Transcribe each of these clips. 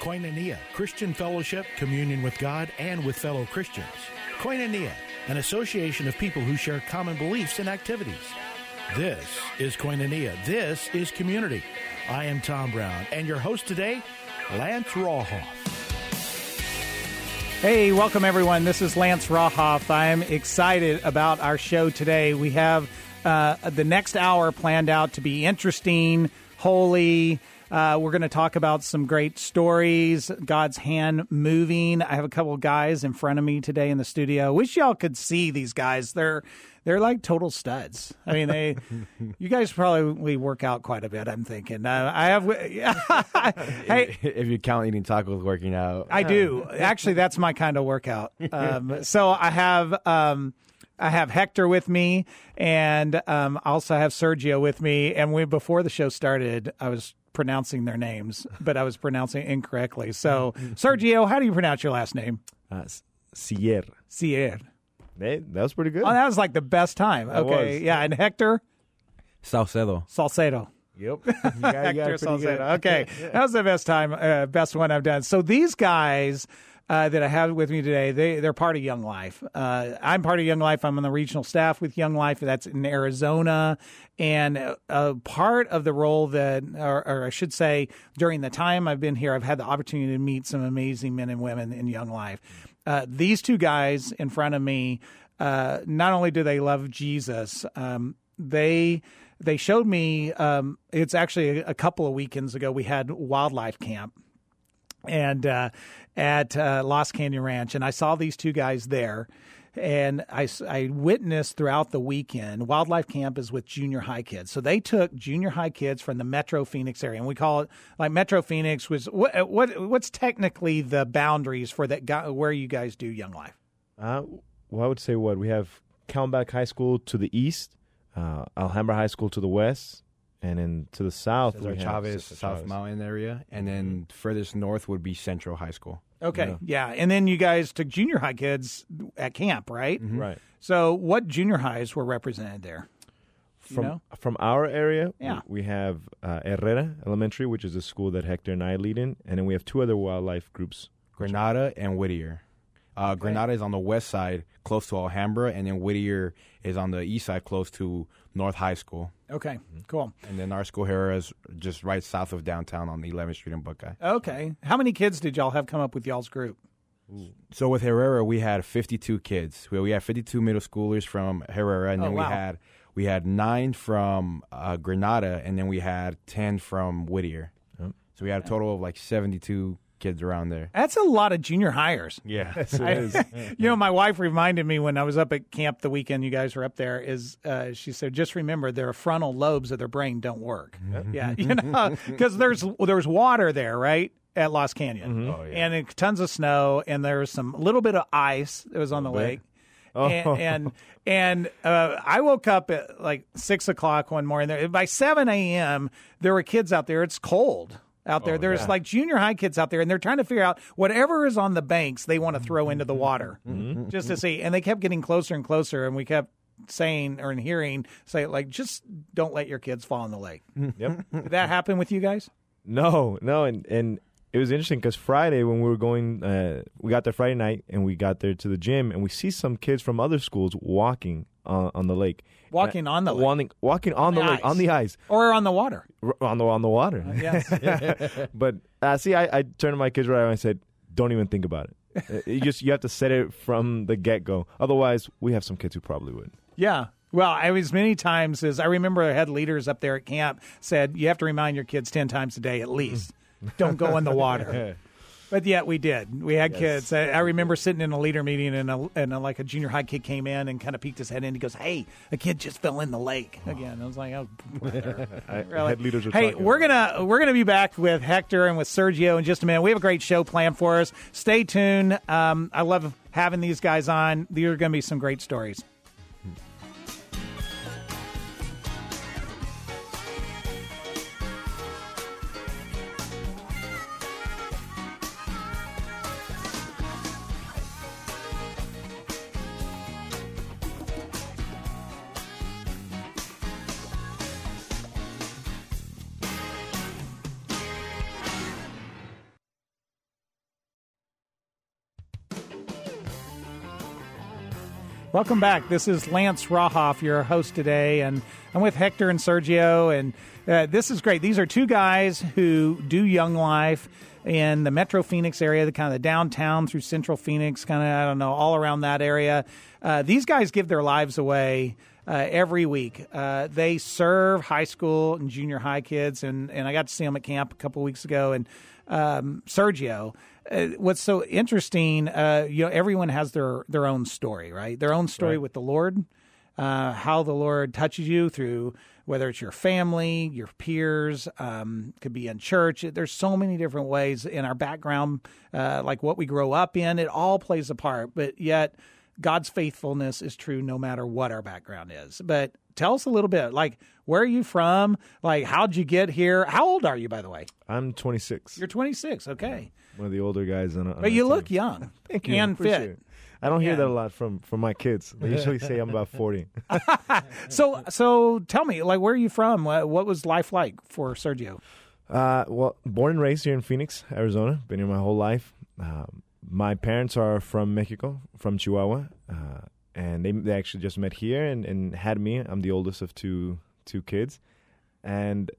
Koinonia, Christian fellowship, communion with God and with fellow Christians. Koinonia, an association of people who share common beliefs and activities. This is Koinonia. This is community. I am Tom Brown, and your host today, Lance Rauhoff. Hey, welcome everyone. This is Lance Rauhoff. I'm excited about our show today. We have uh, the next hour planned out to be interesting, holy. Uh, we're going to talk about some great stories, God's hand moving. I have a couple guys in front of me today in the studio. Wish y'all could see these guys. They're they're like total studs. I mean, they you guys probably work out quite a bit. I'm thinking. Uh, I have. hey, if you count eating tacos, working out, I do. Actually, that's my kind of workout. Um, so I have. Um, I have Hector with me, and um, I also have Sergio with me. And we before the show started, I was pronouncing their names, but I was pronouncing it incorrectly. So, Sergio, how do you pronounce your last name? Uh, Sier. Sier. Hey, that was pretty good. Oh, that was like the best time. That okay, was. yeah. And Hector Salcedo. Salcedo. Yep. Hector Salcedo. Okay, that was the best time, uh, best one I've done. So these guys. Uh, that I have with me today, they they're part of Young Life. Uh, I'm part of Young Life. I'm on the regional staff with Young Life. That's in Arizona, and a, a part of the role that, or, or I should say, during the time I've been here, I've had the opportunity to meet some amazing men and women in Young Life. Uh, these two guys in front of me, uh, not only do they love Jesus, um, they they showed me. Um, it's actually a, a couple of weekends ago. We had WyldLife camp and uh, at uh, Lost Canyon Ranch, and I saw these two guys there. And I, I witnessed throughout the weekend. WyldLife camp is with junior high kids, so they took junior high kids from the Metro Phoenix area, and we call it like Metro Phoenix was what what what's technically the boundaries for that where you guys do Young Life. Uh, well, I would say what we have Camelback High School to the east, uh, Alhambra High School to the west, and then to the south, Cesar we have Chavez, South Chavez. Mountain area, and then furthest north would be Central High School. Okay, yeah. and then you guys took junior high kids at camp, right? Right. So, what junior highs were represented there? You From know? from our area, Yeah. we have uh, Herrera Elementary, which is a school that Hector and I lead in, and then we have two other WyldLife groups. Granada and Whittier. Uh, Granada is on the west side, close to Alhambra, and then Whittier is on the east side, close to North High School. Okay, cool. And then our school here is just right south of downtown on 11th Street in Buckeye. Okay, how many kids did y'all have come up with y'all's group? So with Herrera, we had 52 kids. We, we had 52 middle schoolers from Herrera, and Oh, then wow. we had we had nine from uh, Granada, and then we had 10 from Whittier. Yep. So we had a total of like 72 kids around there. That's a lot of junior hires. Yeah. I- you know, my wife reminded me when I was up at camp the weekend you guys were up there. Is uh, she said, just remember their frontal lobes of their brain don't work. Yeah, you know, because there's there's water there, right? At Lost Canyon, Oh, yeah. and it, tons of snow, and there was some little bit of ice that was on the lake. And and, and uh, I woke up at like six o'clock one morning. There, by seven a.m., there were kids out there. It's cold out there. Oh, There's like junior high kids out there, and they're trying to figure out whatever is on the banks they want to throw mm-hmm. into the water mm-hmm. Mm-hmm. just to see. And they kept getting closer and closer, and we kept saying or hearing say like, just don't let your kids fall in the lake. Yep. Did that happen with you guys? No, no, and and it was interesting because Friday when we were going, uh, we got there Friday night and we got there to the gym and we see some kids from other schools walking uh, on the lake, Walking on the lake. walking, walking on, the the, lake, ice. on the ice, Or on the water? r- on the on the water. Yes. but uh, see, I, I turned to my kids right and I said, "Don't even think about it. Uh, you just you have to set it from the get go. Otherwise, we have some kids who probably would." Yeah. Well, I was many times as I remember I had leaders up there at camp said you have to remind your kids 10 times a day at least. Don't go in the water. But yet we did. We had kids. I, I remember sitting in a leader meeting and, a, and a, like a junior high kid came in and kind of peeked his head in. He goes, "Hey, a kid just fell in the lake again." I was like, "Oh, brother." I, Really? head leaders are Hey, talking we're gonna we're gonna be back with Hector and with Sergio in just a minute. We have a great show planned for us. Stay tuned. Um, I love having these guys on. These are going to be some great stories. Welcome back. This is Lance Rauhoff, your host today, and I'm with Hector and Sergio. And uh, this is great. These are two guys who do Young Life in the Metro Phoenix area, the kind of the downtown through Central Phoenix, kind of I don't know, all around that area. Uh, these guys give their lives away. Uh, every week. Uh, they serve high school and junior high kids, and, and I got to see them at camp a couple weeks ago. And um, Sergio, uh, what's so interesting, uh, you know, everyone has their their own story, right? Their own story Right. with the Lord, uh, how the Lord touches you through whether it's your family, your peers, um, could be in church. There's so many different ways in our background, uh, like what we grow up in. It all plays a part, but yet God's faithfulness is true no matter what our background is. But tell us a little bit, like where are you from? Like how'd you get here? How old are you, by the way? I'm 26. You're 26. Okay. One of the older guys on. on But you our look young Thank you. and Appreciate fit. it. I don't hear Yeah. that a lot from from my kids. They usually say I'm about 40. So, so tell me, like, where are you from? What, what was life like for Sergio? Uh, well, born and raised here in Phoenix, Arizona. Been here my whole life. Um, my parents are from Mexico, from Chihuahua, uh, and they they actually just met here and, and had me. I'm the oldest of two two kids, and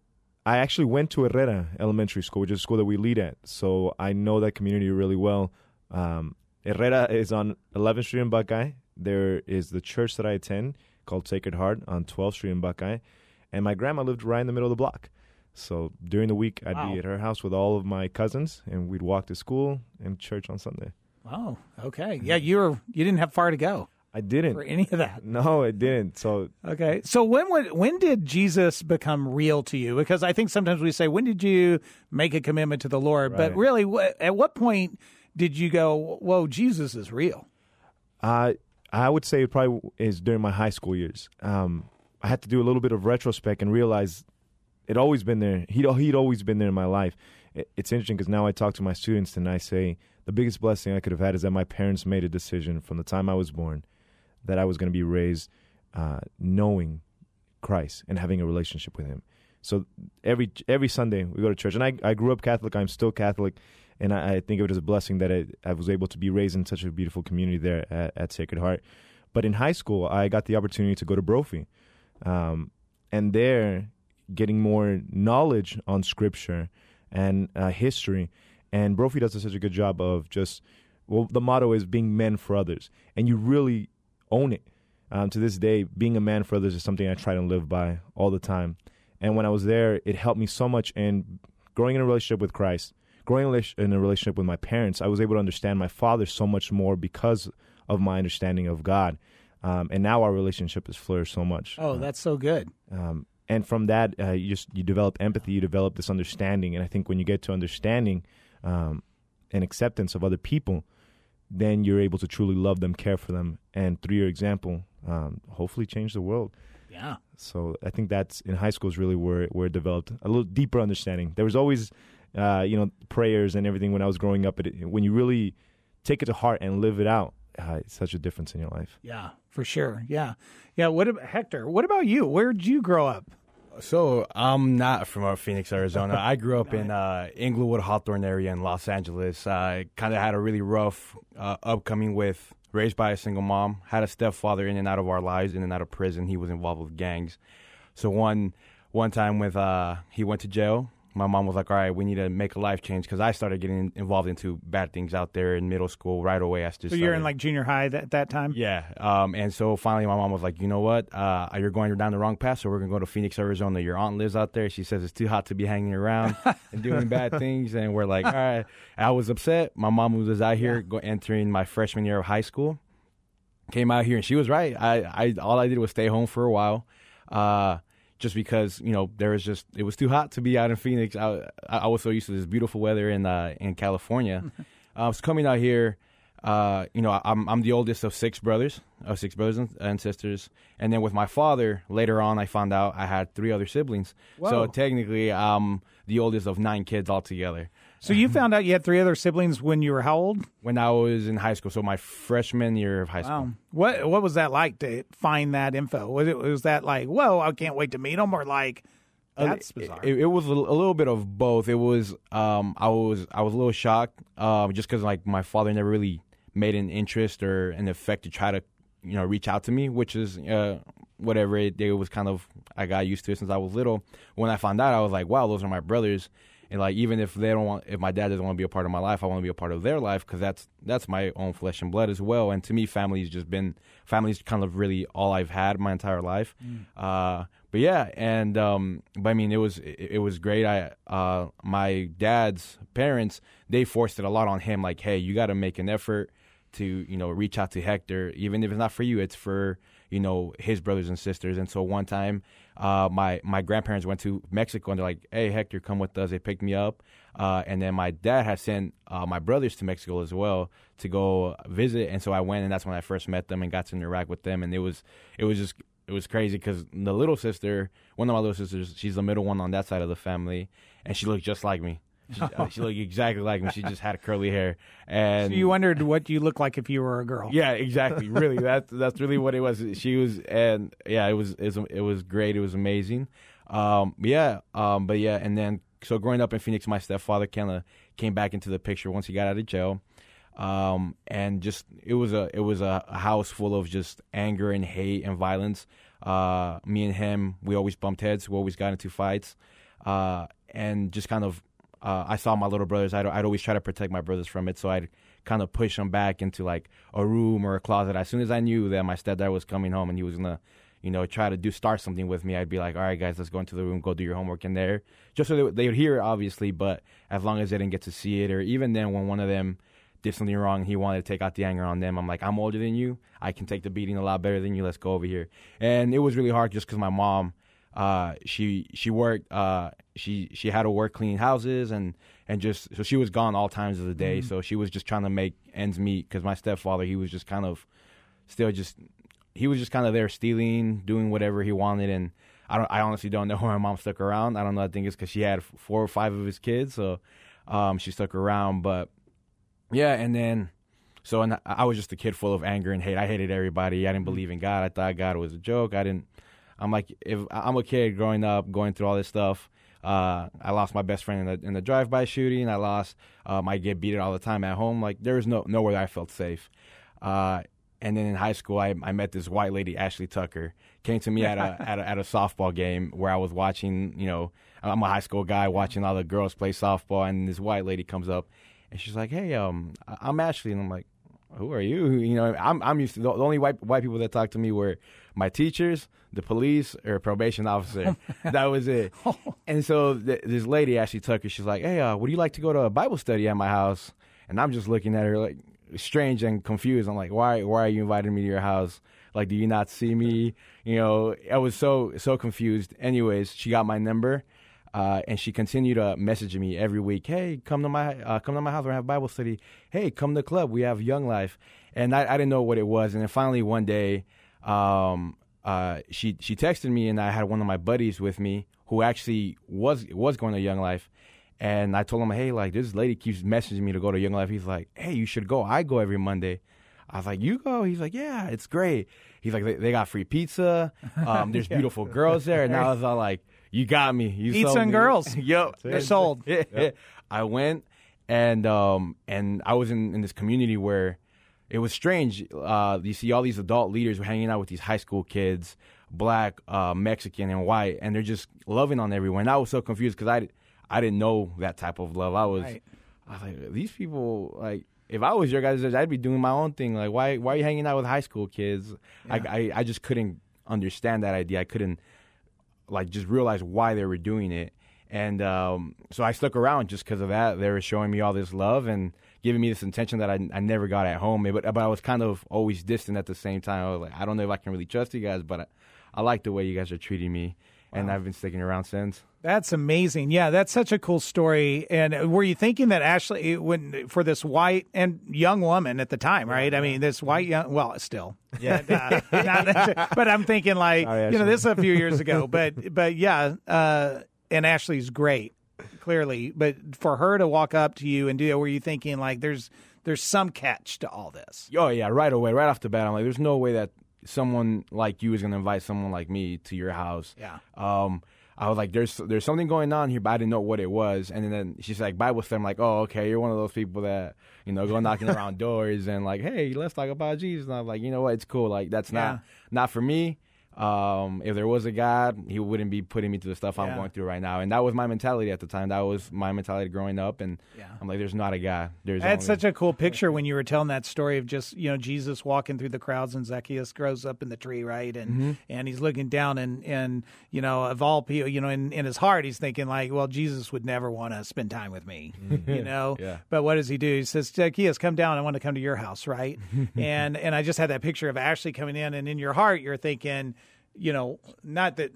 I actually went to Herrera Elementary School, which is a school that we lead at. So I know that community really well. Um, Herrera is on 11th Street in Buckeye. There is the church that I attend called Sacred Heart on 12th Street in Buckeye, and my grandma lived right in the middle of the block. So during the week, I'd Wow. be at her house with all of my cousins, and we'd walk to school and church on Sunday. Oh, okay. Yeah, you were you didn't have far to go I didn't. for any of that. No, I didn't. So Okay. So when would, when did Jesus become real to you? Because I think sometimes we say, when did you make a commitment to the Lord? But really, at what point did you go, whoa, Jesus is real? I I would say it probably is during my high school years. Um, I had to do a little bit of retrospect and realize it always been there. He'd he'd always been there in my life. It, it's interesting because now I talk to my students and I say the biggest blessing I could have had is that my parents made a decision from the time I was born that I was going to be raised uh, knowing Christ and having a relationship with Him. So every every Sunday we go to church, and I I grew up Catholic. I'm still Catholic, and I, I think it as a blessing that I, I was able to be raised in such a beautiful community there at, at Sacred Heart. But in high school, I got the opportunity to go to Brophy, um, and there getting more knowledge on Scripture and uh, history. And Brophy does such a good job of just well, the motto is being men for others, and you really own it. Um, to this day, being a man for others is something I try to live by all the time. And when I was there, it helped me so much And growing in a relationship with Christ, growing in a relationship with my parents. I was able to understand my father so much more because of my understanding of God. Um, and now our relationship has flourished so much. Oh, that's so good. Um, and from that, uh, you just you develop empathy, you develop this understanding. And I think when you get to understanding um, and acceptance of other people, then you're able to truly love them, care for them, and through your example, um, hopefully change the world. Yeah. So I think that's in high school is really where where it developed a little deeper understanding. There was always, uh, you know, prayers and everything when I was growing up. It, when you really take it to heart and live it out, uh, it's such a difference in your life. Yeah, for sure. Yeah. Yeah. What about Hector? What about you? Where did you grow up? So I'm not from uh, Phoenix, Arizona. I grew up in uh, Inglewood, Hawthorne area in Los Angeles. I kind of had a really rough uh, upcoming with raised by a single mom. Had a stepfather in and out of our lives, in and out of prison. He was involved with gangs. So one one time with uh, he went to jail. My mom was like, "All right, we need to make a life change," because I started getting involved into bad things out there in middle school right away. I just So you're in like junior high at that time? yeah. Um, and so finally, my mom was like, you know what? Uh, you're going down the wrong path, so we're going to go to Phoenix, Arizona. Your aunt lives out there. She says it's too hot to be hanging around and doing bad things. And we're like, all right. I was upset. My mom was out here go, entering my freshman year of high school. Came out here, and she was right. I, I all I did was stay home for a while. Uh, just because you know there was just it was too hot to be out in Phoenix. I, I was so used to this beautiful weather in uh, in California. uh, so coming out here, uh, you know, I'm I'm the oldest of six brothers, of six brothers and, and sisters, and then with my father, later on, I found out I had three other siblings. Whoa. So technically, I'm the oldest of nine kids altogether. So you found out you had three other siblings when you were how old? When I was in high school, so my freshman year of high school. Wow. What what was that like to find that info? Was it was that like, whoa, I can't wait to meet them, or like, that's Uh, bizarre? It, it was a, a little bit of both. It was um, I was I was a little shocked um, just because like my father never really made an interest or an effect to try to you know reach out to me, which is uh, whatever it, it was kind of I got used to it since I was little. When I found out, I was like, wow, those are my brothers. And like even if they don't want, if my dad doesn't want to be a part of my life, I want to be a part of their life because that's that's my own flesh and blood as well. And to me, family's just been family's kind of really all I've had my entire life. Mm. Uh, but yeah, and um, but I mean, it was it, it was great. I uh, my dad's parents they forced it a lot on him. Like, hey, you got to make an effort to you know reach out to Hector, even if it's not for you, it's for you know his brothers and sisters. And so one time, uh, my my grandparents went to Mexico and they're like, "Hey, Hector, come with us." They picked me up, uh, and then my dad had sent uh, my brothers to Mexico as well to go visit. And so I went, and that's when I first met them and got to interact with them. And it was it was just it was crazy because the little sister, one of my little sisters, she's the middle one on that side of the family, and she looked just like me. She, uh, she, looked exactly like me. She just had curly hair, and so you wondered what you look like if you were a girl. Yeah, exactly. Really, that's that's really what it was. She was, and yeah, it was it was, it was great. It was amazing. Um, yeah, um, but yeah, and then so growing up in Phoenix, my stepfather kind of came back into the picture once he got out of jail. Um, and just it was a it was a house full of just anger and hate and violence. Uh, me and him, we always bumped heads. We always got into fights, uh, and just kind of uh, I saw my little brothers. I'd, I'd always try to protect my brothers from it, so I'd kind of push them back into like a room or a closet. As soon as I knew that my stepdad was coming home and he was gonna, you know, try to do start something with me, I'd be like, "All right, guys, let's go into the room, go do your homework in there," just so they, they would hear it, obviously. But as long as they didn't get to see it, or even then, when one of them did something wrong, he wanted to take out the anger on them. I'm like, I'm older than you. I can take the beating a lot better than you. Let's go over here. And it was really hard just because my mom uh, she she worked uh, she she had to work cleaning houses and and just so she was gone all times of the day. Mm-hmm. So she was just trying to make ends meet because my stepfather he was just kind of still just he was just kind of there stealing, doing whatever he wanted, and I don't I honestly don't know why my mom stuck around. I don't know. I think it's because she had four or five of his kids, so um, she stuck around. But yeah, and then. So and I was just a kid full of anger and hate. I hated everybody. I didn't mm-hmm. believe in God. I thought God was a joke. I didn't I'm like, if I'm a kid growing up, going through all this stuff. Uh, I lost my best friend in the in the drive-by shooting. I lost. Um, I get beaten all the time at home. Like there was no nowhere I felt safe. Uh, and then in high school, I, I met this white lady, Ashley Tucker, came to me at a, at a at a softball game where I was watching. You know, I'm a high school guy watching all the girls play softball, and this white lady comes up, and she's like, "Hey, um, I'm Ashley," and I'm like, who are you? You know, I'm I'm used to the, only white white people that talked to me were my teachers, the police, or a probation officer. that was it. And so th- this lady actually took her. She's like, "Hey, uh, would you like to go to a Bible study at my house?" And I'm just looking at her like strange and confused. I'm like, "Why? Why are you inviting me to your house? Like, do you not see me?" You know, I was so so confused. Anyways, she got my number uh, and she continued to message me every week. Hey, come to my uh, come to my house. We have Bible study. Hey, come to the club. We have Young Life. And I, I didn't know what it was. And then finally one day, um, uh, she she texted me, and I had one of my buddies with me who actually was was going to Young Life. And I told him, hey, like this lady keeps messaging me to go to Young Life. He's like, hey, you should go. I go every Monday. I was like, you go? He's like, yeah, it's great. He's like, they, they got free pizza. Um, there's yeah. beautiful girls there. And I was all like, you got me. You Pizza and me. girls. yep, they're sold. yep. I went and um and I was in in this community where it was strange. Uh, you see all these adult leaders were hanging out with these high school kids, black, uh, Mexican, and white, and they're just loving on everyone. And I was so confused because I I didn't know that type of love. I was right. I was like these people like if I was your guys, I'd be doing my own thing. Like, why why are you hanging out with high school kids? Yeah. I, I, I just couldn't understand that idea. I couldn't like just realize why they were doing it. And um, so I stuck around just because of that. They were showing me all this love and giving me this intention that I, I never got at home. But but I was kind of always distant at the same time. I was like, I don't know if I can really trust you guys, but I, I like the way you guys are treating me, wow. and I've been sticking around since. That's amazing. Yeah, that's such a cool story. And were you thinking that Ashley, when for this white and young woman at the time, right? I mean, this white young, well, still, yeah. uh, not, but I'm thinking like, Sorry, you know, this is a few years ago. But but yeah, uh, and Ashley's great, clearly. But for her to walk up to you and do it, were you thinking like, there's there's some catch to all this? Oh yeah, right away, right off the bat, I'm like, there's no way that someone like you is going to invite someone like me to your house. Yeah. Um, I was like, "There's there's something going on here," but I didn't know what it was. And then she's like, "Bible study." I'm like, "Oh, okay. You're one of those people that you know go knocking around doors and like, hey, let's talk about Jesus." And I'm like, "You know what? It's cool. Like that's not not for me." Um, if there was a God, He wouldn't be putting me through the stuff I'm going through right now. And that was my mentality at the time. That was my mentality growing up. And Yeah. I'm like, "There's not a God. There's had only- such a cool picture when you were telling that story of just you know Jesus walking through the crowds and Zacchaeus grows up in the tree, right? And Mm-hmm. and he's looking down and and you know of all people, you know, in, in his heart he's thinking like, well, Jesus would never want to spend time with me, you know. Mm-hmm. Yeah. But what does he do? He says, Zacchaeus, come down. I want to come to your house, right? and and I just had that picture of Ashley coming in, and in your heart you're thinking. You know, not that.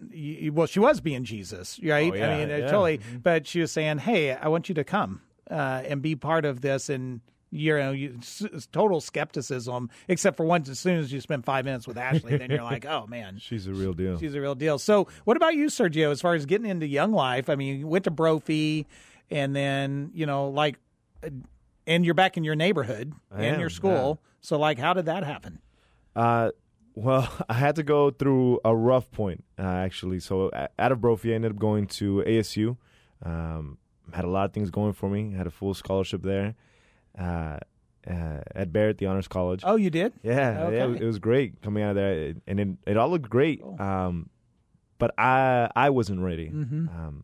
Well, she was being Jesus, right? Oh, yeah, I mean, uh, yeah. totally. But she was saying, "Hey, I want you to come uh, and be part of this." And you know, you, total skepticism, except for once as soon as you spend five minutes with Ashley, then you're like, "Oh man, She's a real deal. she's a real deal." So, what about you, Sergio? As far as getting into young life, I mean, you went to Brophy, and then you know, like, uh, and you're back in your neighborhood I and am, your school. So, like, how did that happen? Uh, well, I had to go through a rough point uh, actually. So out of Brophy, I ended up going to ASU. Um, had a lot of things going for me. Had a full scholarship there uh, uh, at Barrett, the Honors College. Oh, you did? Yeah, yeah, it, was, it was great coming out of there, and it, it all looked great. Um, but I I wasn't ready. Mm-hmm. Um,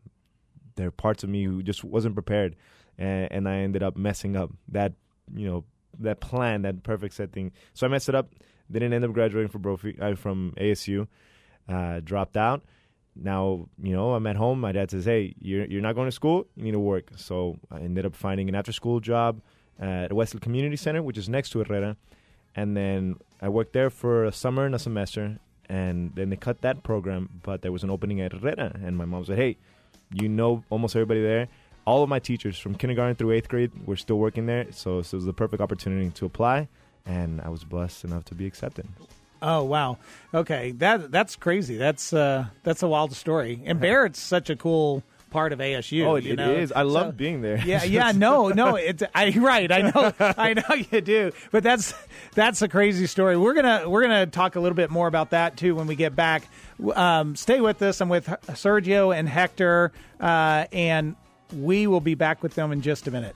there are parts of me who just wasn't prepared, and, and I ended up messing up that you know that plan, that perfect setting. So I messed it up. Didn't end up graduating from Brophy, uh, from ASU. Uh, dropped out. Now you know I'm at home. My dad says, "Hey, you're you're not going to school. You need to work." So I ended up finding an after school job at Westfield Community Center, which is next to Herrera, and then I worked there for a summer and a semester. And then they cut that program, but there was an opening at Herrera, and my mom said, "Hey, you know almost everybody there. All of my teachers from kindergarten through eighth grade were still working there, so, so it was the perfect opportunity to apply, and I was blessed enough to be accepted. Oh wow. Okay. That that's crazy. That's uh that's a wild story. And Barrett's such a cool part of ASU. oh, it, you it know? is. I love So- being there. Yeah, yeah, no, no, it's I right. I know, I know you do, but that's that's a crazy story. We're gonna we're gonna talk a little bit more about that too when we get back. Um, stay with us. I'm with Sergio and Hector, uh, and we will be back with them in just a minute.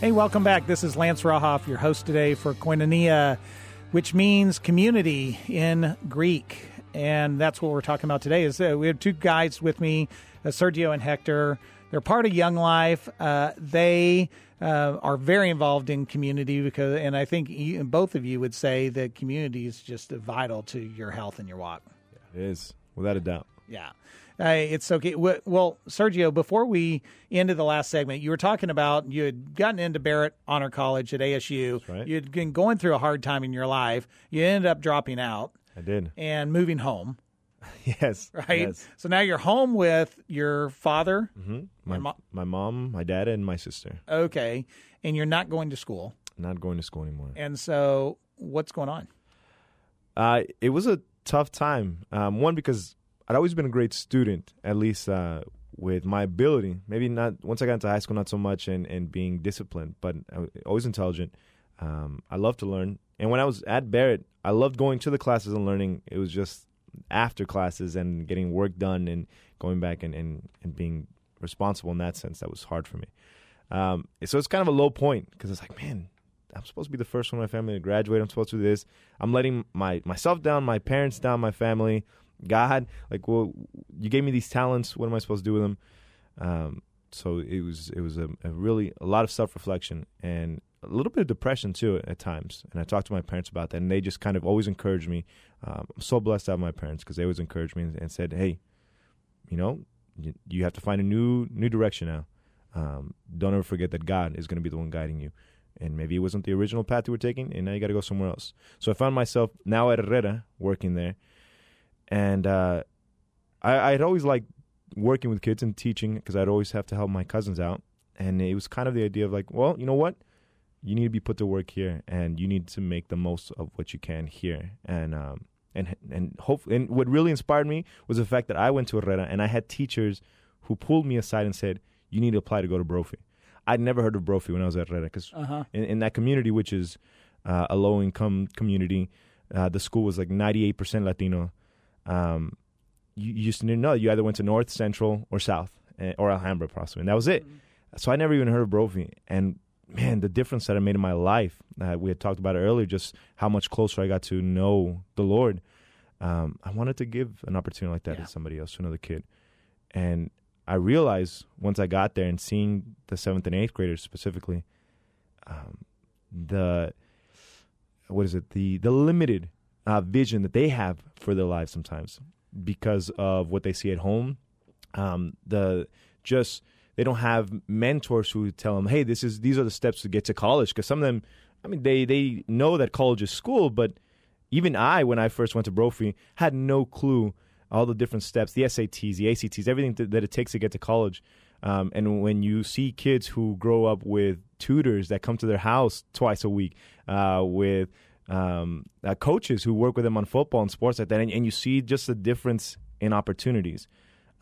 Hey, welcome back. This is Lance Rauhoff, your host today for Koinonia, which means community in Greek. And that's what we're talking about today. Is uh, we have two guys with me, uh, Sergio and Hector. They're part of Young Life. Uh, they uh, are very involved in community because, and I think you, both of you would say that community is just vital to your health and your walk. It is, without a doubt. Yeah. Uh, it's okay. Well, Sergio, before we ended the last segment, you were talking about you had gotten into Barrett Honor College at ASU. right. You'd been going through a hard time in your life. You ended up dropping out I did. and moving home, Yes. right? Yes. So now you're home with your father. hmm My, mo- my mom, my dad, and my sister. Okay. And you're not going to school. Not going to school anymore. And so what's going on? Uh, it was a tough time. Um, one because I'd always been a great student, at least uh, with my ability. Maybe not once I got into high school, not so much, and, and being disciplined, but always intelligent. Um, I love to learn, and when I was at Barrett, I loved going to the classes and learning. It was just after classes and getting work done and going back and, and, and being responsible in that sense. That was hard for me. Um, so it's kind of a low point because it's like, man, I'm supposed to be the first one in my family to graduate. I'm supposed to do this. I'm letting my myself down, my parents down, my family, God. Like, well, you gave me these talents. What am I supposed to do with them? Um, so it was it was a, a really a lot of self reflection and a little bit of depression too at times. And I talked to my parents about that, and they just kind of always encouraged me. Um, I'm so blessed to have my parents because they always encouraged me and, and said, "Hey, you know, you, you have to find a new new direction now. Um, don't ever forget that God is going to be the one guiding you." and maybe it wasn't the original path you were taking, and now you got to go somewhere else. So I found myself now at Herrera working there, and uh, I, I'd always liked working with kids and teaching because I'd always have to help my cousins out, and it was kind of the idea of like, well, you know what, you need to be put to work here, and you need to make the most of what you can here, and um, and and hope. And what really inspired me was the fact that I went to Herrera and I had teachers who pulled me aside and said, "You need to apply to go to Brophy." I'd never heard of Brophy when I was at Herrera because Uh-huh. in, in that community, which is uh, a low income community, uh, the school was like 98% Latino. Um, you, you just didn't know. You either went to North, Central, or South, eh, or Alhambra, possibly. And that was it. So I never even heard of Brophy. And man, the difference that it made in my life, uh, we had talked about it earlier, just how much closer I got to know the Lord. Um, I wanted to give an opportunity like that Yeah. to somebody else, to another kid. And I realized once I got there and seeing the seventh and eighth graders specifically, um, the what is it the the limited uh, vision that they have for their lives sometimes because of what they see at home. Um, the just they don't have mentors who tell them, "Hey, this is these are the steps to get to college." Because some of them, I mean, they they know that college is school, but even I, when I first went to Brophy, had no clue all the different steps, the SATs, the ACTs, everything that, that it takes to get to college. Um, and when you see kids who grow up with tutors that come to their house twice a week, uh, with um, uh, coaches who work with them on football and sports like that, and, and you see just the difference in opportunities,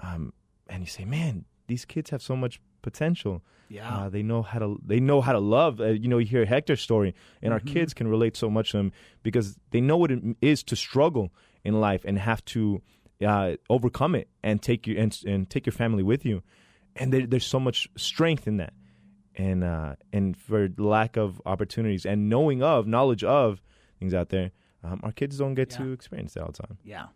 um, and you say, "Man, these kids have so much potential." Yeah. Uh, they know how to they know how to love. Uh, you know, you hear Hector's story, and our Mm-hmm. kids can relate so much to him because they know what it is to struggle in life and have to uh, overcome it and take you and, and take your family with you. And there, there's so much strength in that, and uh, and for lack of opportunities and knowing of knowledge of things out there, um, our kids don't get to experience that all the time. Yeah.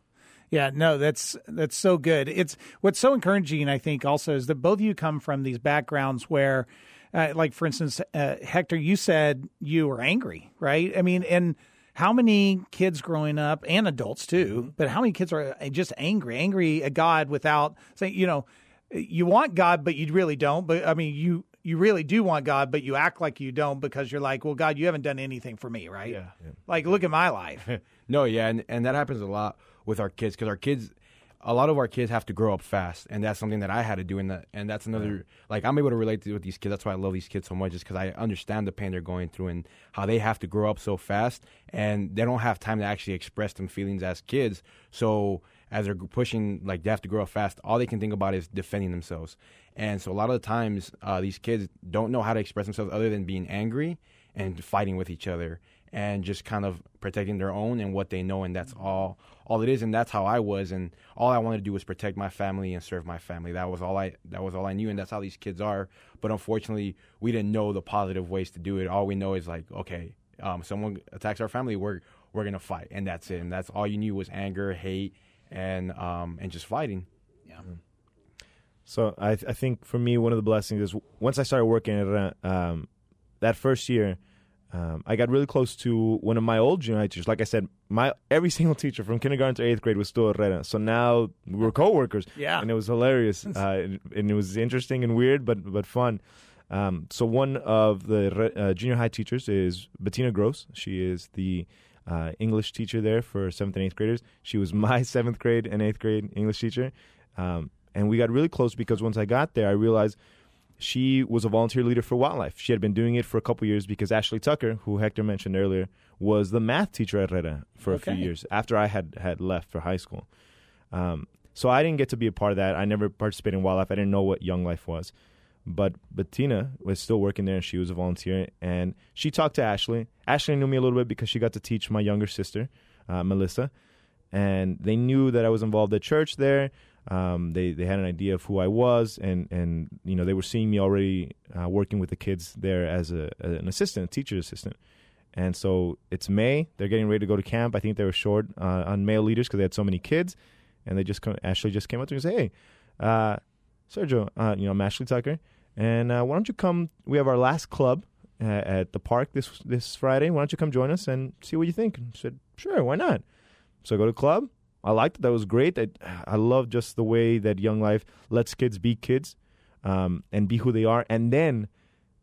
Yeah, no, that's that's so good. It's what's so encouraging, I think, also is that both of you come from these backgrounds where, uh, like for instance, uh, Hector, you said you were angry, right? I mean, and how many kids growing up and adults too, but how many kids are just angry, angry at God without saying, you know, you want God, but you really don't. But I mean, you you really do want God, but you act like you don't because you're like, well, God, you haven't done anything for me, right? Yeah. Like, look at my life. No, yeah, and, and that happens a lot with our kids because our kids, a lot of our kids have to grow up fast, and that's something that I had to do, and that and that's another like I'm able to relate to with these kids. That's why I love these kids so much, is because I understand the pain they're going through and how they have to grow up so fast, and they don't have time to actually express them feelings as kids. So as they're pushing, like they have to grow up fast, all they can think about is defending themselves, and so a lot of the times uh, these kids don't know how to express themselves other than being angry and fighting with each other and just kind of protecting their own and what they know and that's all all it is and that's how I was and all I wanted to do was protect my family and serve my family. That was all I that was all I knew and that's how these kids are. But unfortunately we didn't know the positive ways to do it. All we know is like okay um, someone attacks our family we're we're gonna fight and that's it. And that's all you knew was anger hate and um and just fighting So I, I think for me, one of the blessings is once I started working at Herrera, um, that first year, um, I got really close to one of my old junior high teachers. Like I said, my every single teacher from kindergarten to eighth grade was still Herrera. So now we're coworkers. Yeah. and it was hilarious, uh, and, and it was interesting and weird, but but fun. Um, so one of the uh, junior high teachers is Bettina Gross. She is the uh, English teacher there for seventh and eighth graders. She was my seventh grade and eighth grade English teacher. Um, and we got really close because once I got there, I realized she was a volunteer leader for WyldLife. She had been doing it for a couple years because Ashley Tucker, who Hector mentioned earlier, was the math teacher at Herrera for a few years after I had had left for high school. Um, so I didn't get to be a part of that. I never participated in WyldLife. I didn't know what Young Life was. But Bettina was still working there, and she was a volunteer. And she talked to Ashley. Ashley knew me a little bit because she got to teach my younger sister, uh, Melissa. And they knew that I was involved at church there. Um, they they had an idea of who I was, and and you know they were seeing me already uh, working with the kids there as a an assistant, a teacher assistant. And so it's May. They're getting ready to go to camp. I think they were short uh, on male leaders because they had so many kids. And they just come, Ashley just came up to me and said, "Hey, uh, Sergio, uh, you know I'm Ashley Tucker, and uh, why don't you come? We have our last club uh, at the park this this Friday. Why don't you come join us and see what you think?" I said, "Sure, why not?" So I go to the club. I liked it. That was great. I, I love just the way that Young Life lets kids be kids um, and be who they are. And then,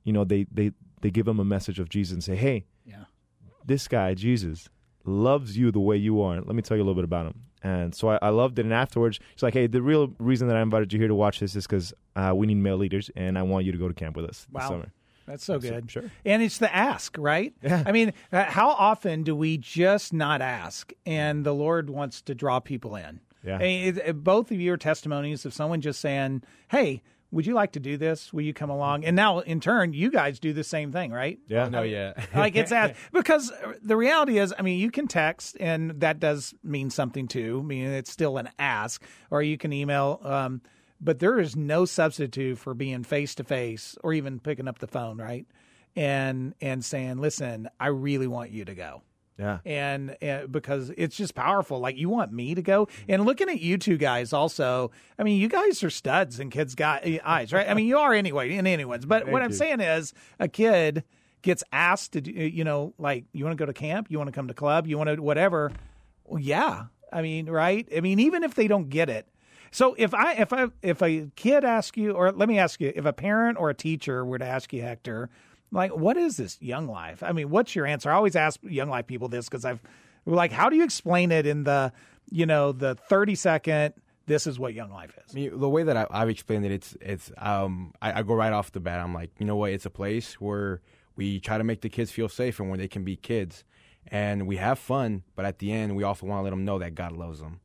you know, they, they, they give them a message of Jesus and say, hey, Yeah. this guy, Jesus, loves you the way you are. Let me tell you a little bit about him. And so I, I loved it. And afterwards, she's like, hey, the real reason that I invited you here to watch this is because uh, we need male leaders, and I want you to go to camp with us Wow. this summer. That's so So, good. sure. And it's the ask, right? Yeah. I mean, uh, how often do we just not ask and the Lord wants to draw people in? Yeah. I mean, it, it- both of your testimonies of someone just saying, hey, would you like to do this? Will you come along? And now, in turn, you guys do the same thing, right? Yeah. No, yeah. like it's at because the reality is, I mean, you can text, and that does mean something too. I mean, it's still an ask, or you can email. Um, but there is no substitute for being face to face, or even picking up the phone, right? And and saying, "Listen, I really want you to go." Yeah. and, and because it's just powerful. Like you want me to go and looking at you two guys also. I mean, you guys are studs and kids got eyes, right? I mean, you are anyway in anyone's. But what I'm saying is, a kid gets asked to do, you know, like you want to go to camp, you want to come to club, you want to whatever. Well, yeah. I mean, right? I mean, even if they don't get it. So if I if I if a kid asks you, or let me ask you, if a parent or a teacher were to ask you, Hector, like, what is this young life? I mean, what's your answer? I always ask young life people this because I've like, how do you explain it in the, you know, the 30 second, this is what young life is? I mean, the way that I, I've explained it, it's it's um I, I go right off the bat. I'm like, you know what? It's a place where we try to make the kids feel safe and where they can be kids, and we have fun. But at the end, we also want to let them know that God loves them.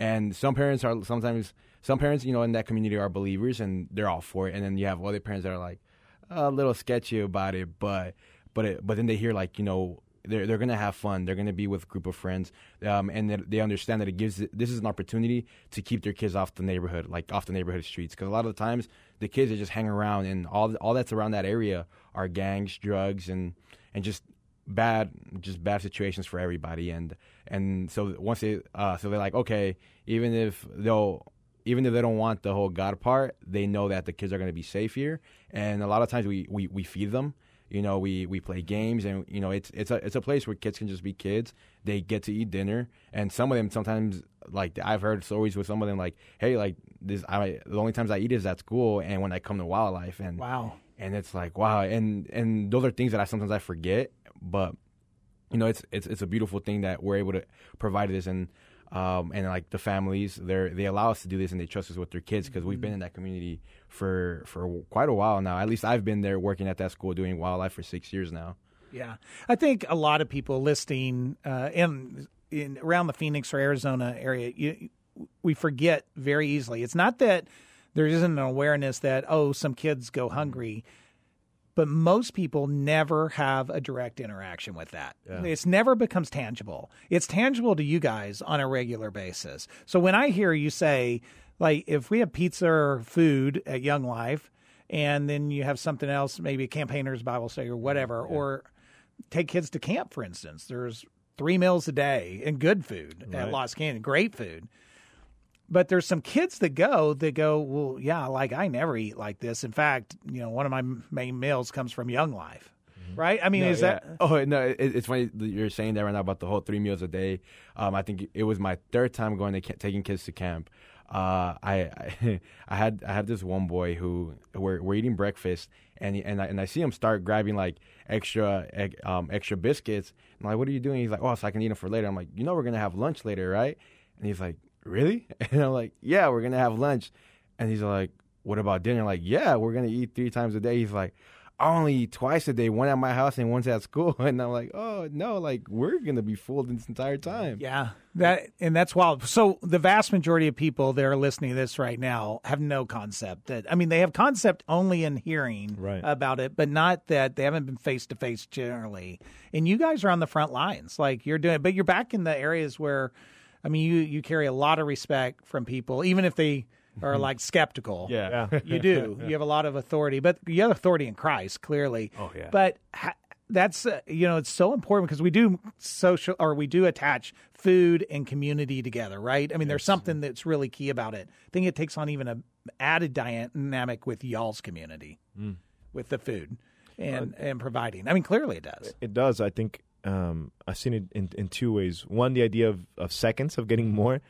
And some parents are sometimes some parents, you know, in that community are believers and they're all for it. And then you have other parents that are like a little sketchy about it, but but it, but then they hear like you know they're they're gonna have fun. They're gonna be with a group of friends, um, and they understand that it gives this is an opportunity to keep their kids off the neighborhood, like off the neighborhood streets. Because a lot of the times the kids are just hang around, and all all that's around that area are gangs, drugs, and and just bad just bad situations for everybody. And and so once they uh, so they're like okay, even if they'll even if they don't want the whole God part, they know that the kids are going to be safe here. And a lot of times we, we, we feed them. You know, we, we play games, and you know, it's it's a it's a place where kids can just be kids. They get to eat dinner, and some of them sometimes like I've heard stories with some of them like, hey, like this, I the only times I eat is at school and when I come to WyldLife, and Wow. and it's like wow, and and those are things that I sometimes I forget, but you know, it's it's it's a beautiful thing that we're able to provide this and um, and like the families, they they allow us to do this and they trust us with their kids because we've been in that community for for quite a while now. At least I've been there working at that school doing WyldLife for six years now. Yeah, I think a lot of people listening uh, in in around the Phoenix or Arizona area, you, we forget very easily. It's not that there isn't an awareness that oh, some kids go hungry, but most people never have a direct interaction with that. It's never becomes tangible. It's tangible to you guys on a regular basis. So when I hear you say, like, if we have pizza or food at Young Life, and then you have something else, maybe a campaigners Bible study or whatever, or take kids to camp, for instance. There's three meals a day and good food at Lost Canyon, great food. But there's some kids that go that go, well, yeah, like I never eat like this. In fact, you know, one of my main meals comes from Young Life, right? I mean, No, is yeah. that Oh no, it, it's funny you're saying that right now about the whole three meals a day. Um, I think it was my third time going to ca- taking kids to camp. Uh, I, I I had I had this one boy who we're we're eating breakfast and he, and I, and I see him start grabbing like extra egg, um extra biscuits. I'm like, what are you doing? He's like, oh, so I can eat them for later. I'm like, you know, we're gonna have lunch later, right? And he's like, really? And I'm like, yeah, we're gonna have lunch. And he's like, what about dinner? Like, yeah, we're gonna eat three times a day. He's like, I only eat twice a day, one at my house and once at school. And I'm like, oh no, like we're gonna be full this entire time. Yeah, that and that's wild. So the vast majority of people that are listening to this right now have no concept that. I mean, they have concept only in hearing Right. about it, but not that they haven't been face to face generally. And you guys are on the front lines, like you're doing, but you're back in the areas where, I mean, you you carry a lot of respect from people, even if they are mm-hmm. like skeptical. Yeah. Yeah. you do. You have a lot of authority, but you have authority in Christ, clearly. Oh, yeah. But ha- that's uh, you know it's so important because we do social or we do attach food and community together, right? I mean, there's something that's really key about it. I think it takes on even a added dynamic with y'all's community mm. with the food uh, and and providing. I mean, clearly it does. It does. I think um, I've seen it in, in two ways. One, the idea of, of seconds of getting more.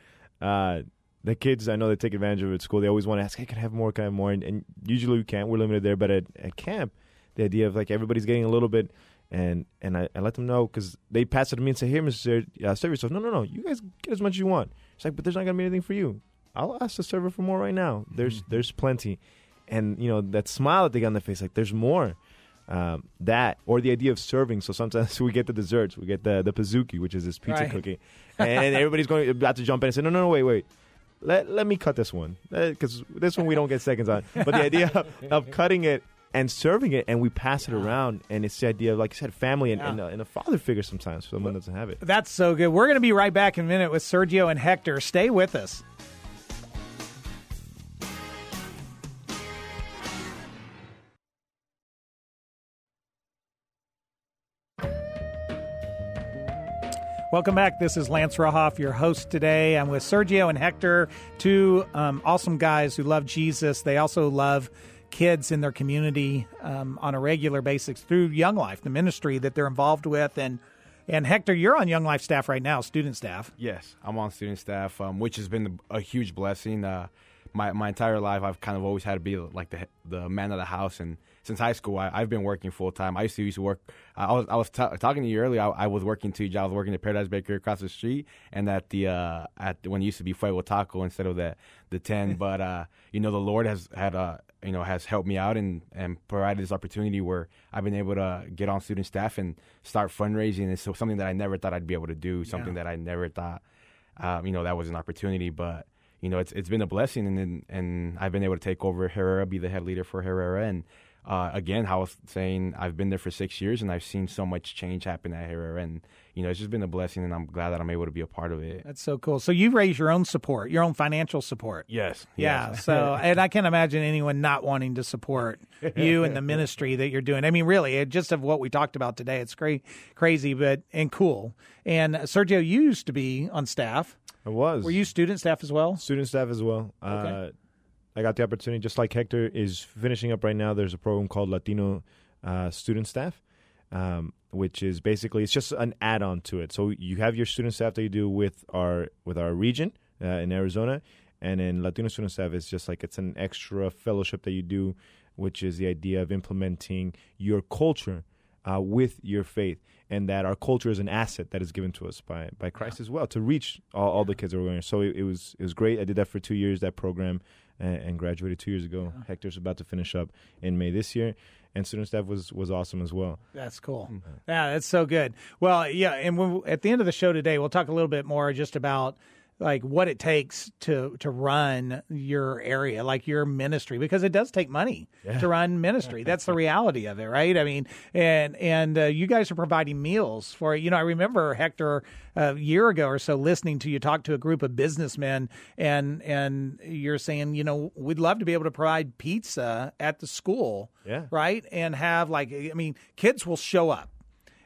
Uh, the kids, I know they take advantage of it at school. They always want to ask, "Hey, can I have more? Can I have more?" And, and usually we can't. We're limited there. But at, at camp, the idea of like everybody's getting a little bit, and and I, I let them know because they pass it to me and say, "Here, Mister, uh, serve yourself." No, no, no. You guys get as much as you want. It's like, but there's not gonna be anything for you. I'll ask the server for more right now. There's there's plenty, and you know that smile that they got on their face, like there's more um, that or the idea of serving. So sometimes we get the desserts, we get the the pizookie, which is this pizza Right. cookie, and everybody's going about to jump in and say, no, no, no, wait, wait. let, let me cut this one because this one we don't get seconds on. But the idea of, of cutting it and serving it, and we pass it around, and it's the idea of, like you said, family and, Yeah. and, a, and a father figure sometimes someone doesn't have it. That's so good. We're going to be right back in a minute with Sergio and Hector. Stay with us. Welcome back. This is Lance Rauhoff, your host today. I'm with Sergio and Hector, two um, awesome guys who love Jesus. They also love kids in their community um, on a regular basis through Young Life, the ministry that they're involved with. And and Hector, you're on Young Life staff right now, student staff. Yes, I'm on student staff, um, which has been a huge blessing. Uh, my my entire life, I've kind of always had to be like the the man of the house, and since high school, I, I've been working full time. I used to used to work. I was I was t- talking to you earlier. I, I was working two jobs. I was working at Paradise Bakery across the street, and at the uh, at when it used to be Fuego Taco instead of the the ten. but uh, you know, the Lord has had uh, you know has helped me out and and provided this opportunity where I've been able to get on student staff and start fundraising. It's so- something that I never thought I'd be able to do. Something that I never thought um, you know that was an opportunity, but you know it's it's been a blessing, and and, and I've been able to take over Herrera, be the head leader for Herrera, and uh, again, how was saying, I've been there for six years, and I've seen so much change happen at Herrera, and you know it's just been a blessing, and I'm glad that I'm able to be a part of it. That's so cool. So you raise your own support, your own financial support. Yes, Yeah. yes. So, and I can't imagine anyone not wanting to support you and the ministry that you're doing. I mean, really, it, just of what we talked about today, it's cra- crazy, but and cool. And Sergio, you used to be on staff. I was. Were you student staff as well? student staff as well. Uh, I got the opportunity, just like Hector is finishing up right now. There's a program called Latino uh, Student Staff, um, which is basically it's just an add-on to it. So you have your student staff that you do with our with our region uh, in Arizona, and then Latino Student Staff is just like it's an extra fellowship that you do, which is the idea of implementing your culture uh, with your faith, and that our culture is an asset that is given to us by by Christ as well to reach all, all the kids that we're going. So it, it was it was great. I did that for two years that program, and, and graduated two years ago. Hector's about to finish up in May this year, and student staff was was awesome as well. That's cool. Hmm. Yeah, that's so good. Well, yeah, and when, at the end of the show today, we'll talk a little bit more just about like what it takes to to run your area, like your ministry, because it does take money to run ministry. That's the reality of it, right? I mean, and and uh, you guys are providing meals for. You know, I remember Hector a year ago or so listening to you talk to a group of businessmen, and and you're saying, you know, we'd love to be able to provide pizza at the school, Yeah. right, and have like, I mean, kids will show up.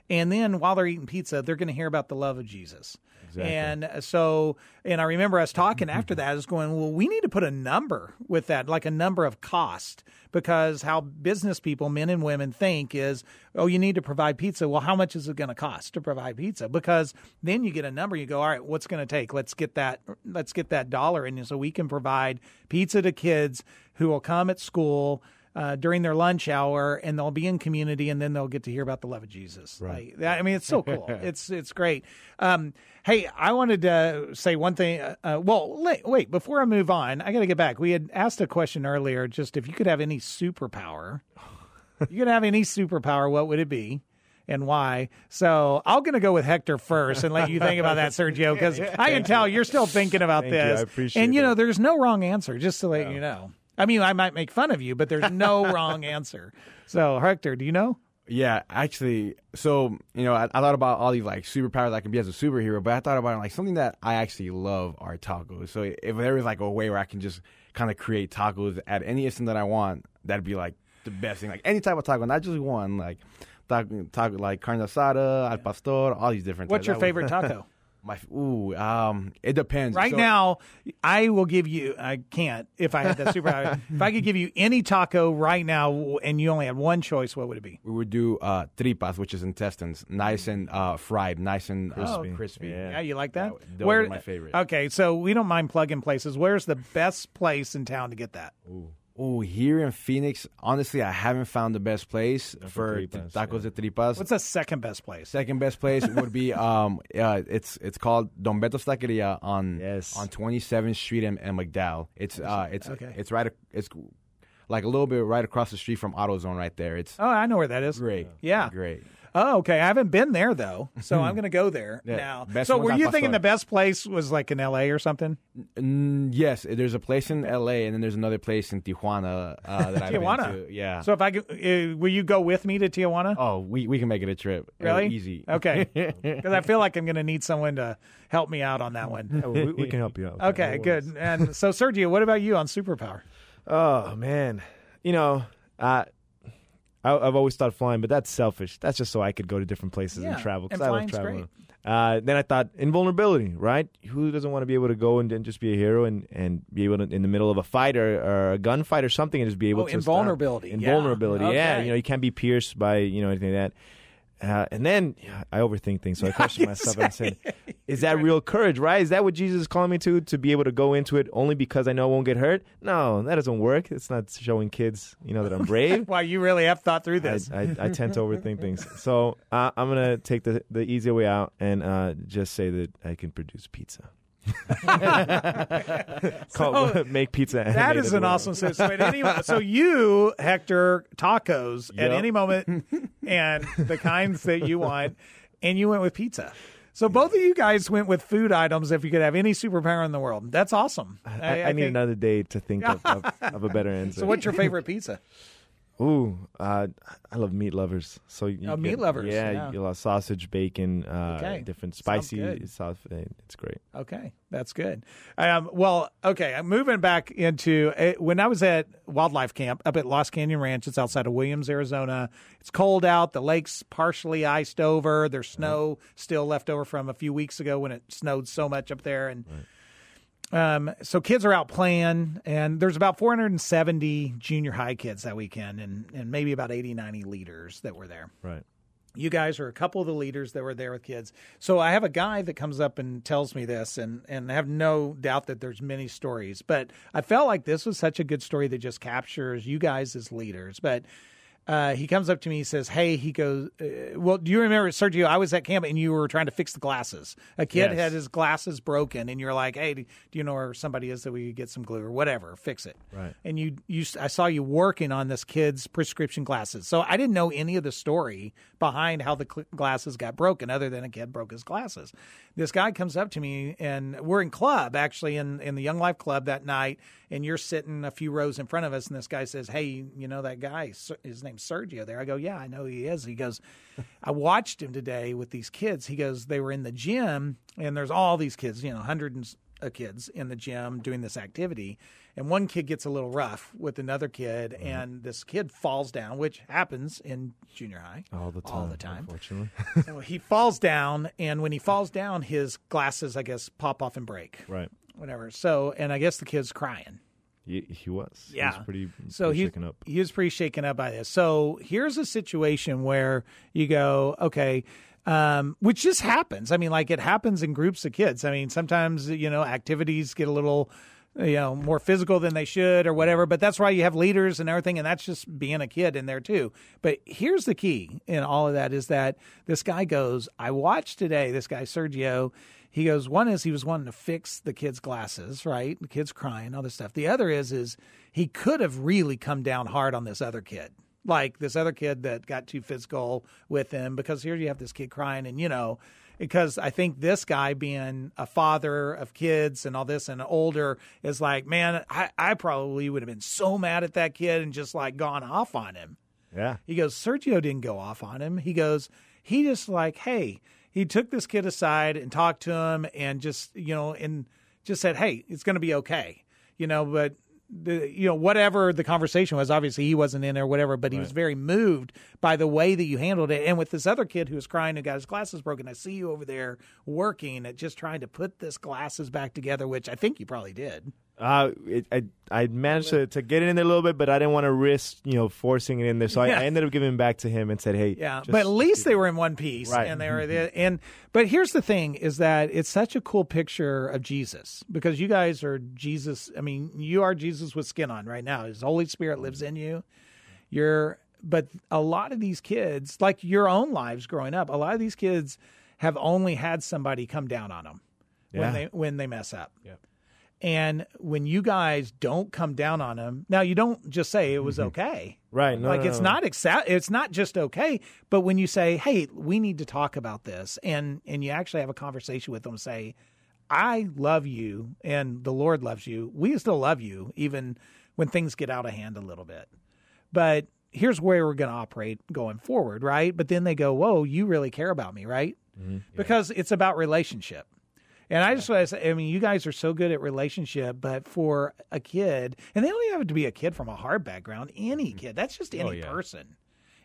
And then while they're eating pizza, they're going to hear about the love of Jesus. And uh, so, and I remember us talking after that, is going, well, we need to put a number with that, like a number of cost, because how business people, men and women, think is, oh, you need to provide pizza. Well, how much is it going to cost to provide pizza? Because then you get a number, you go, all right, what's going to take? Let's get that, let's get that dollar in, so we can provide pizza to kids who will come at school uh, during their lunch hour, and they'll be in community, and then they'll get to hear about the love of Jesus. Right. Like, that- I mean, it's so cool. it's it's great. Um, hey, I wanted to say one thing. Uh, uh, well, wait, wait, before I move on, I got to get back. We had asked a question earlier, just if you could have any superpower, you could have any superpower, what would it be? And why? So I'm going to go with Hector first and let you think about that, Sergio, because I can tell you're still thinking about Thank you. this. I appreciate And you know, there's no wrong answer. Just to let you know. I mean, I might make fun of you, but there's no wrong answer. So, Hector, do you know? Yeah, actually, so you know, I, I thought about all these like superpowers I can be as a superhero, but I thought about it, like something that I actually love are tacos. So if there was like a way where I can just kind of create tacos at any instant that I want, that'd be like the best thing. Like any type of taco, not just one. Like taco, taco like carne asada, al pastor, all these different. Things. What's types. your That favorite taco? My ooh, um, it depends. Right So- now, I will give you. I can't if I had that superpower. if I could give you any taco right now, and you only had one choice, what would it be? we would do uh, tripas, which is intestines, nice and uh, fried, nice and uh, Crispy. crispy. Yeah. Yeah, you like that? That- those are my favorite. Okay, so we don't mind plugging places. Where's the best place in town to get that? Oh, here in Phoenix, honestly, I haven't found the best place for tripas, tacos de tripas. What's the second best place? Second best place would be um uh, it's it's called Don Beto's Taqueria on Yes. on 27th Street and, in McDowell. It's uh it's Okay. it's right it's like a little bit right across the street from AutoZone right there. It's Oh, I know where that is. great. Yeah. Great. Oh, okay. I haven't been there though, so I'm going to go there Yeah, now. best So, were you thinking Pastor. the best place was like in L.A. or something? Mm, yes, there's a place in L.A. and then there's another place in Tijuana uh, that I've Tijuana? been to. Yeah. So, if I could, uh, will you go with me to Tijuana? oh, we we can make it a trip. Uh, really? easy. Okay. Because I feel like I'm going to need someone to help me out on that one. Yeah, we, we can help you out. Okay, good. And so, Sergio, what about you on Superpower? Oh man, you know, I, I I've always thought flying, but that's selfish. That's just so I could go to different places Yeah, and travel because I love traveling. Uh, then I thought invulnerability, right? Who doesn't want to be able to go and, and just be a hero and, and be able to in the middle of a fight or, or a gunfight or something and just be able Oh, to invulnerability. Stop. Yeah. Invulnerability, yeah. Okay. You know, you can't be pierced by you know anything like that. Uh, and then yeah, I overthink things, so I questioned myself and I said, "Is that real courage? Right? Is that what Jesus is calling me to? To be able to go into it only because I know I won't get hurt? No, that doesn't work. It's not showing kids, you know, that I'm brave. Wow, you really have thought through I, this. I, I tend to overthink things, so uh, I'm gonna take the the easier way out and uh, just say that I can produce pizza. Call, So, make pizza. That is an world. awesome. So, any, so you, Hector, tacos at any moment, and the kinds that you want, and you went with pizza. So both of you guys went with food items. If you could have any superpower in the world, that's awesome. I, I, need think- another day to think of, of, of a better answer. So, what's your favorite pizza? Ooh, uh, I love meat lovers. So you Oh, get- meat lovers, Yeah, yeah. you get a lot of sausage, bacon, uh, Okay. different spicy sauce. It's great. Okay, that's good. Um, well, okay, I'm moving back into uh, when I was at WyldLife camp up at Lost Canyon Ranch. It's outside of Williams, Arizona. It's cold out. The lake's partially iced over. There's snow still left over from a few weeks ago when it snowed so much up there, and um, so kids are out playing. And there's about 470 junior high kids that weekend, and and maybe about 80, 90 leaders that were there Right. you guys are a couple of the leaders that were there with kids. So I have a guy that comes up and tells me this, and and I have no doubt that there's many stories, but I felt like this was such a good story that just captures you guys as leaders. But uh, he comes up to me, he says, "Hey," he goes, uh, "Well, do you remember, Sergio? I was at camp and you were trying to fix the glasses. A kid Yes. had his glasses broken, and you're like, "Hey, do you know where somebody is that we could get some glue or whatever, fix it?" Right. and you you I saw you working on this kid's prescription glasses. So I didn't know any of the story behind how the cl- glasses got broken, other than a kid broke his glasses. This guy comes up to me, and we're in club actually in in the Young Life Club that night, and you're sitting a few rows in front of us, and this guy says, "Hey, you know that guy? His name's Sergio." There, I go, "Yeah, I know he is." He goes, "I watched him today with these kids." He goes, "They were in the gym, and there's all these kids, you know, hundreds of kids in the gym doing this activity." and one kid gets a little rough with another kid, mm-hmm. and this kid falls down, which happens in junior high All the time. All the time. Unfortunately. so he falls down, and when he falls down, his glasses, I guess, pop off and break. right. Whatever. So, and I guess the kid's crying. He, he was. He Yeah. was pretty, So pretty he shaken up. he was pretty shaken up by this. So here's a situation where you go, okay, um, which just happens. I mean, like it happens in groups of kids. I mean, sometimes you know activities get a little you know more physical than they should or whatever but that's why you have leaders and everything and that's just being a kid in there too but here's the key in all of that is that this guy goes i watched today this guy sergio he goes one is he was wanting to fix the kid's glasses right the kid's crying all this stuff the other is is he could have really come down hard on this other kid like this other kid that got too physical with him because here you have this kid crying and you know because I think this guy being a father of kids and all this and older is like, man, I, I probably would have been so mad at that kid and just like gone off on him. Yeah. He goes, Sergio didn't go off on him. He goes, he just like, hey, he took this kid aside and talked to him and just, you know, and just said, hey, it's going to be okay, you know, but the you know whatever the conversation was obviously he wasn't in there whatever but he was very moved by the way that you handled it. And with this other kid who was crying who got his glasses broken i see you over there working at just trying to put this glasses back together which i think you probably did Uh, it, I I managed to, to get it in there a little bit, but I didn't want to risk you know forcing it in there. So Yeah. I, I ended up giving it back to him and said, "Hey, Yeah, just- but at least they were in one piece, Right. and they were there. And but here's the thing: is that it's such a cool picture of Jesus because you guys are Jesus. I mean, you are Jesus with skin on right now. His Holy Spirit lives in you. You're, but a lot of these kids, like your own lives growing up, a lot of these kids have only had somebody come down on them Yeah. when they when they mess up. Yep. And when you guys don't come down on them, now you don't just say it was Mm-hmm. okay. Right. No, like no, it's no. not exa- it's not just okay, but when you say, "Hey, we need to talk about this," and and you actually have a conversation with them, say, "I love you, and the Lord loves you. We still love you, even when things get out of hand a little bit." But here's where we're going to operate going forward, right? But then they go, "Whoa, you really care about me, right?" Because it's about relationship. And I just want to say, I mean, you guys are so good at relationship, but for a kid, and they don't even have to be a kid from a hard background, any mm-hmm. kid, that's just oh, any yeah. person.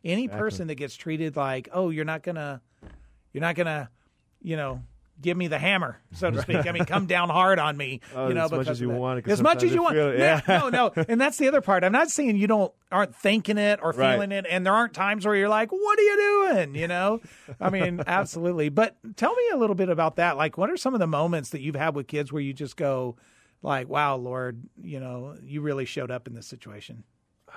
Any person that gets treated like, oh, you're not gonna, you're not gonna, you know, give me the hammer, so to speak. I mean, come down hard on me, Oh, you know, as much as you want it, 'cause as much as you want. it, Yeah, yeah. no, no, and that's the other part. I'm not saying you don't aren't thinking it or Right. feeling it, and there aren't times where you're like, what are you doing? You know, I mean, absolutely. But tell me a little bit about that. Like, what are some of the moments that you've had with kids where you just go, like, wow, Lord, you know, you really showed up in this situation.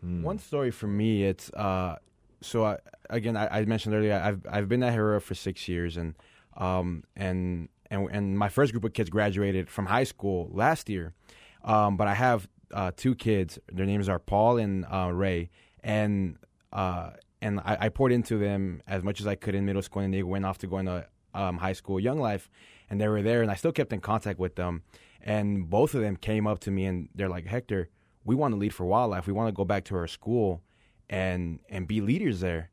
One story for me, it's uh, so I, again, I, I mentioned earlier, I've I've been at Herrera for six years, and um, and and and my first group of kids graduated from high school last year, um, but I have uh, two kids. Their names are Paul and uh, Ray, and uh, and I, I poured into them as much as I could in middle school, and they went off to go into um, high school, Young Life, and they were there, and I still kept in contact with them, and both of them came up to me and they're like, Hector we want to lead for WyldLife. We want to go back to our school and and be leaders there.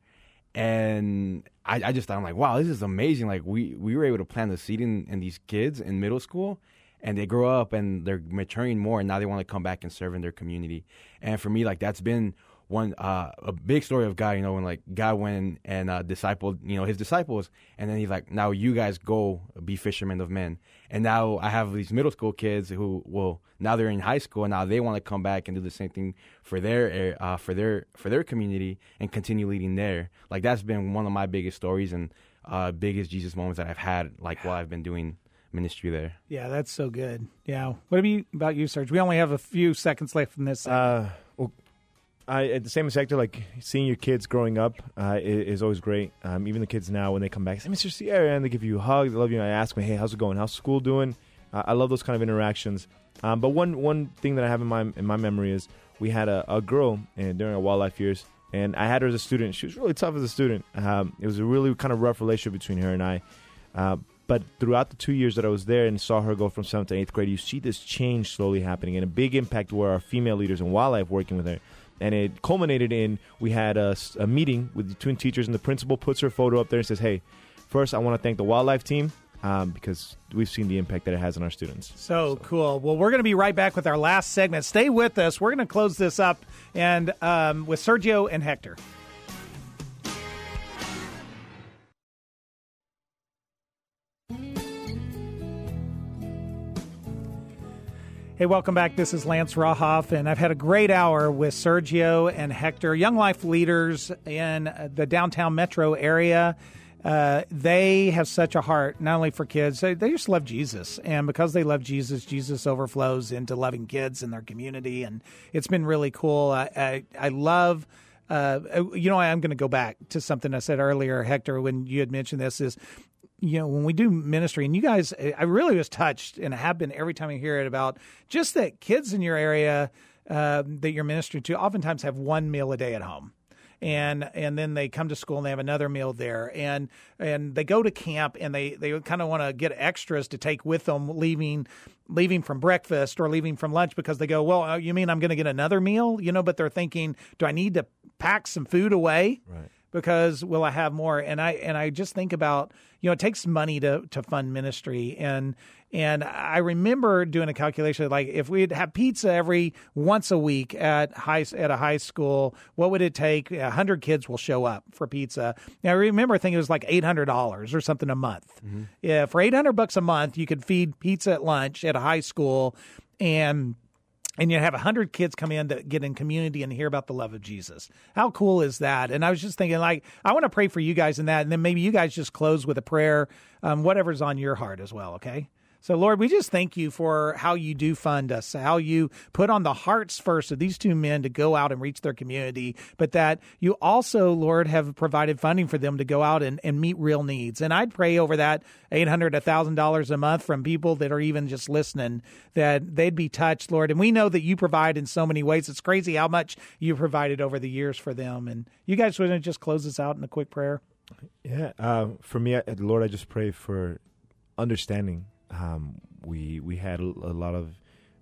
And I, I just thought, I'm like, wow, this is amazing. Like we we were able to plant the seed in, in these kids in middle school, and they grow up and they're maturing more, and now they want to come back and serve in their community. And for me, like that's been one uh, a big story of God. You know, when like God went and uh, discipled, you know, his disciples, and then he's like, now you guys go be fishermen of men. And now I have these middle school kids who will now they're in high school and now they want to come back and do the same thing for their uh, for their for their community and continue leading there. Like that's been one of my biggest stories and uh, biggest Jesus moments that I've had. Like while I've been doing ministry there. Yeah, that's so good. Yeah. What about you, about you, Serge? We only have a few seconds left in this. segment. Uh, well, I at the same sector, like seeing your kids growing up uh, is, is always great. Um, even the kids now, when they come back, say, "Mr. Sierra," and they give you a hug, they love you. And I ask me, "Hey, how's it going? How's school doing?" Uh, I love those kind of interactions. Um, but one one thing that I have in my in my memory is we had a, a girl and during our WyldLife years, and I had her as a student. She was really tough as a student. Um, it was a really kind of rough relationship between her and I. Uh, but throughout the two years that I was there and saw her go from seventh to eighth grade, you see this change slowly happening, and a big impact were our female leaders in WyldLife working with her. And it culminated in we had a meeting with the twin teachers, and the principal puts her photo up there and says, "Hey, first I want to thank the WyldLife team um, because we've seen the impact that it has on our students." So cool. Well, we're going to be right back with our last segment. Stay with us. We're going to close this up and um, with Sergio and Hector. Hey, welcome back. This is Lance Rauhoff, and I've had a great hour with Sergio and Hector, young life leaders in the downtown metro area. Uh, they have such a heart, not only for kids, they, they just love Jesus. And because they love Jesus, Jesus overflows into loving kids in their community. And it's been really cool. I, I, I love. Uh, you know, I'm going to go back to something I said earlier, Hector, when you had mentioned this. Is you know, when we do ministry, and you guys, I really was touched, and I have been every time I hear it about just that kids in your area uh, that you're ministering to oftentimes have one meal a day at home. And and then they come to school and they have another meal there, and and they go to camp and they, they kind of want to get extras to take with them, leaving leaving from breakfast or leaving from lunch because they go, well, uh, you mean I'm going to get another meal, you know? But they're thinking, do I need to pack some food away? Right. Because will I have more? And I and I just think about you know it takes money to to fund ministry and and I remember doing a calculation like if we'd have pizza every once a week at high at a high school, what would it take? A hundred kids will show up for pizza. Now I remember thinking it was like eight hundred dollars or something a month. Mm-hmm. Yeah, for eight hundred bucks a month, you could feed pizza at lunch at a high school and and you have 100 kids come in that get in community and hear about the love of Jesus. How cool is that? And I was just thinking, like, I want to pray for you guys in that. And then maybe you guys just close with a prayer, um, whatever's on your heart as well, okay? So, Lord, we just thank you for how you do fund us, how you put on the hearts first of these two men to go out and reach their community, but that you also, Lord, have provided funding for them to go out and, and meet real needs. And I'd pray over that $800, $1,000 a month from people that are even just listening that they'd be touched, Lord. And we know that you provide in so many ways. It's crazy how much you provided over the years for them. And you guys to just close us out in a quick prayer? Yeah. Uh, for me, Lord, I just pray for understanding um, we we had a, a lot of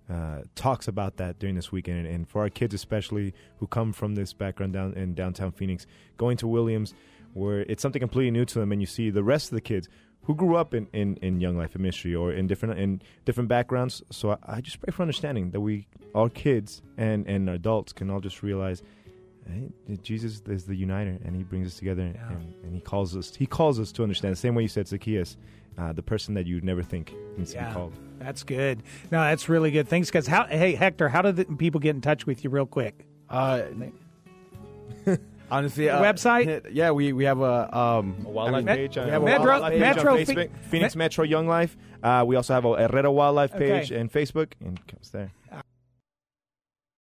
uh, talks about that during this weekend, and, and, for our kids especially who come from this background down in downtown Phoenix, going to Williams, where it's something completely new to them, and you see the rest of the kids who grew up in, in, in Young Life Ministry or in different in different backgrounds. So I, I just pray for understanding that we, our kids and and adults, can all just realize. Hey, Jesus is the uniter, and He brings us together, yeah. and, and, He calls us. He calls us to understand the same way you said Zacchaeus uh, the person that you'd never think needs yeah, to be called. That's good. No, that's really good. Thanks, guys. How, hey, Hector, how do people get in touch with you real quick? Uh, honestly, uh, website? Yeah, we, we have a, um, a WyldLife I mean, page. We have Metro, page Metro, Facebook, Phoenix Metro Young Life. Uh, we also have a Herrera WyldLife page okay. and Facebook, and it comes there.